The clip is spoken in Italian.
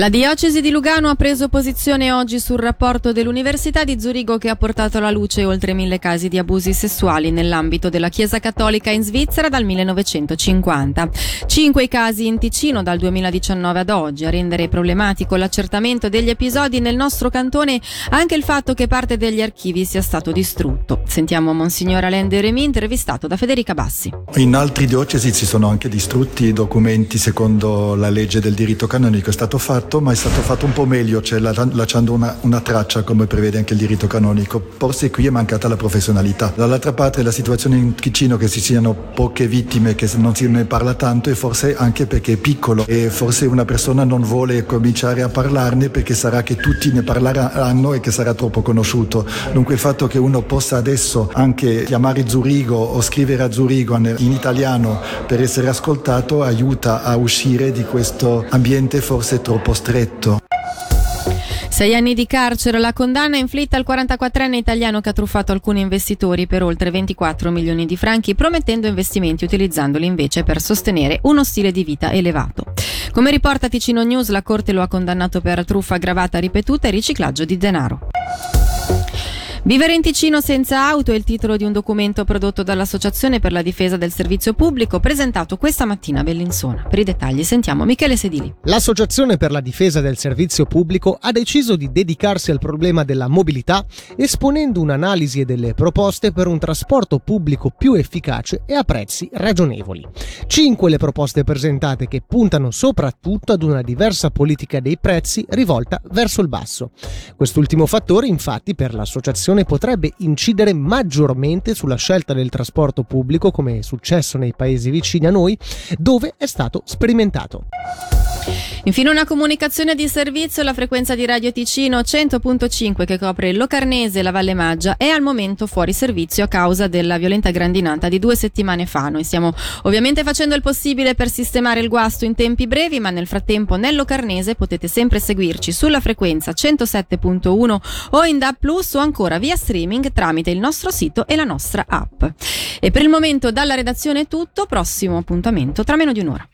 La diocesi di Lugano ha preso posizione oggi sul rapporto dell'Università di Zurigo che ha portato alla luce oltre mille casi di abusi sessuali nell'ambito della Chiesa Cattolica in Svizzera dal 1950. Cinque i casi in Ticino dal 2019 ad oggi. A rendere problematico l'accertamento degli episodi nel nostro cantone anche il fatto che parte degli archivi sia stato distrutto. Sentiamo Monsignor Alain de Remy intervistato da Federica Bassi. In altri diocesi si sono anche distrutti i documenti secondo la legge del diritto canonico. È stato fatto fatto, ma è stato fatto un po' meglio, cioè lasciando una, una, traccia come prevede anche il diritto canonico. Forse qui è mancata la professionalità. Dall'altra parte la situazione in Ticino che ci siano poche vittime, che non si ne parla tanto e forse anche perché è piccolo e forse una persona non vuole cominciare a parlarne perché sarà che tutti ne parleranno e che sarà troppo conosciuto. Dunque il fatto che uno possa adesso anche chiamare Zurigo o scrivere a Zurigo in italiano per essere ascoltato aiuta a uscire di questo ambiente forse troppo stretto. Sei anni di carcere, la condanna inflitta al 44enne italiano che ha truffato alcuni investitori per oltre 24 milioni di franchi, promettendo investimenti utilizzandoli invece per sostenere uno stile di vita elevato. Come riporta Ticino News, la Corte lo ha condannato per truffa aggravata ripetuta e riciclaggio di denaro. Vivere in Ticino senza auto è il titolo di un documento prodotto dall'Associazione per la difesa del servizio pubblico presentato questa mattina a Bellinzona. Per i dettagli sentiamo Michele Sedili. L'Associazione per la difesa del servizio pubblico ha deciso di dedicarsi al problema della mobilità esponendo un'analisi e delle proposte per un trasporto pubblico più efficace e a prezzi ragionevoli. Cinque le proposte presentate che puntano soprattutto ad una diversa politica dei prezzi rivolta verso il basso. Quest'ultimo fattore infatti per l'Associazione legislazione potrebbe incidere maggiormente sulla scelta del trasporto pubblico, come è successo nei paesi vicini a noi, dove è stato sperimentato. Infine una comunicazione di servizio, la frequenza di Radio Ticino 100.5 che copre Locarnese e la Valle Maggia è al momento fuori servizio a causa della violenta grandinata di due settimane fa. Noi stiamo ovviamente facendo il possibile per sistemare il guasto in tempi brevi, ma nel frattempo nel Locarnese potete sempre seguirci sulla frequenza 107.1 o in DAB Plus o ancora via streaming tramite il nostro sito e la nostra app. E per il momento dalla redazione è tutto, prossimo appuntamento tra meno di un'ora.